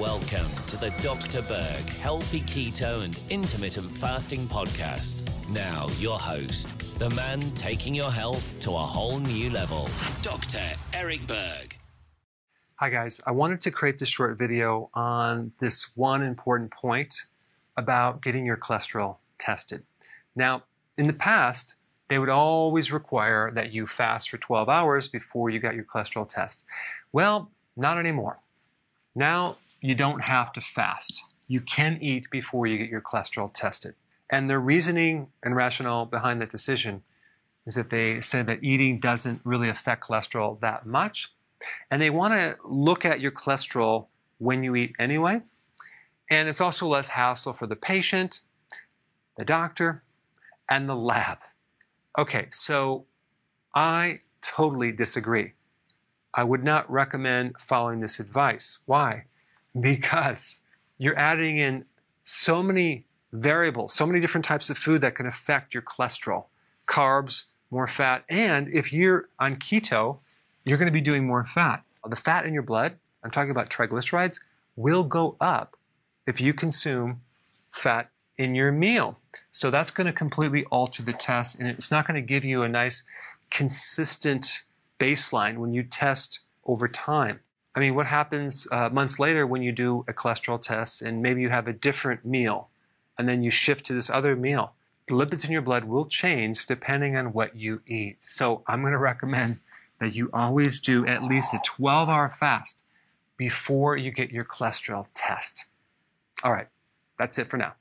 Welcome to the Dr. Berg Healthy Keto and Intermittent Fasting Podcast. Now, your host, the man taking your health to a whole new level, Dr. Eric Berg. Hi, guys. I wanted to create this short video on this one important point about getting your cholesterol tested. Now, in the past, they would always require that you fast for 12 hours before you got your cholesterol test. Well, not anymore. Now, you don't have to fast. You can eat before you get your cholesterol tested. And their reasoning and rationale behind that decision is that they said that eating doesn't really affect cholesterol that much. And they want to look at your cholesterol when you eat anyway. And it's also less hassle for the patient, the doctor, and the lab. Okay, so I totally disagree. I would not recommend following this advice. Why? Because you're adding in so many variables, so many different types of food that can affect your cholesterol, carbs, more fat, and if you're on keto, you're going to be doing more fat. The fat in your blood, I'm talking about triglycerides, will go up if you consume fat in your meal. So that's going to completely alter the test, and it's not going to give you a nice, consistent baseline when you test over time. I mean, what happens uh, months later when you do a cholesterol test and maybe you have a different meal and then you shift to this other meal? The lipids in your blood will change depending on what you eat. So I'm going to recommend that you always do at least a 12 hour fast before you get your cholesterol test. All right, that's it for now.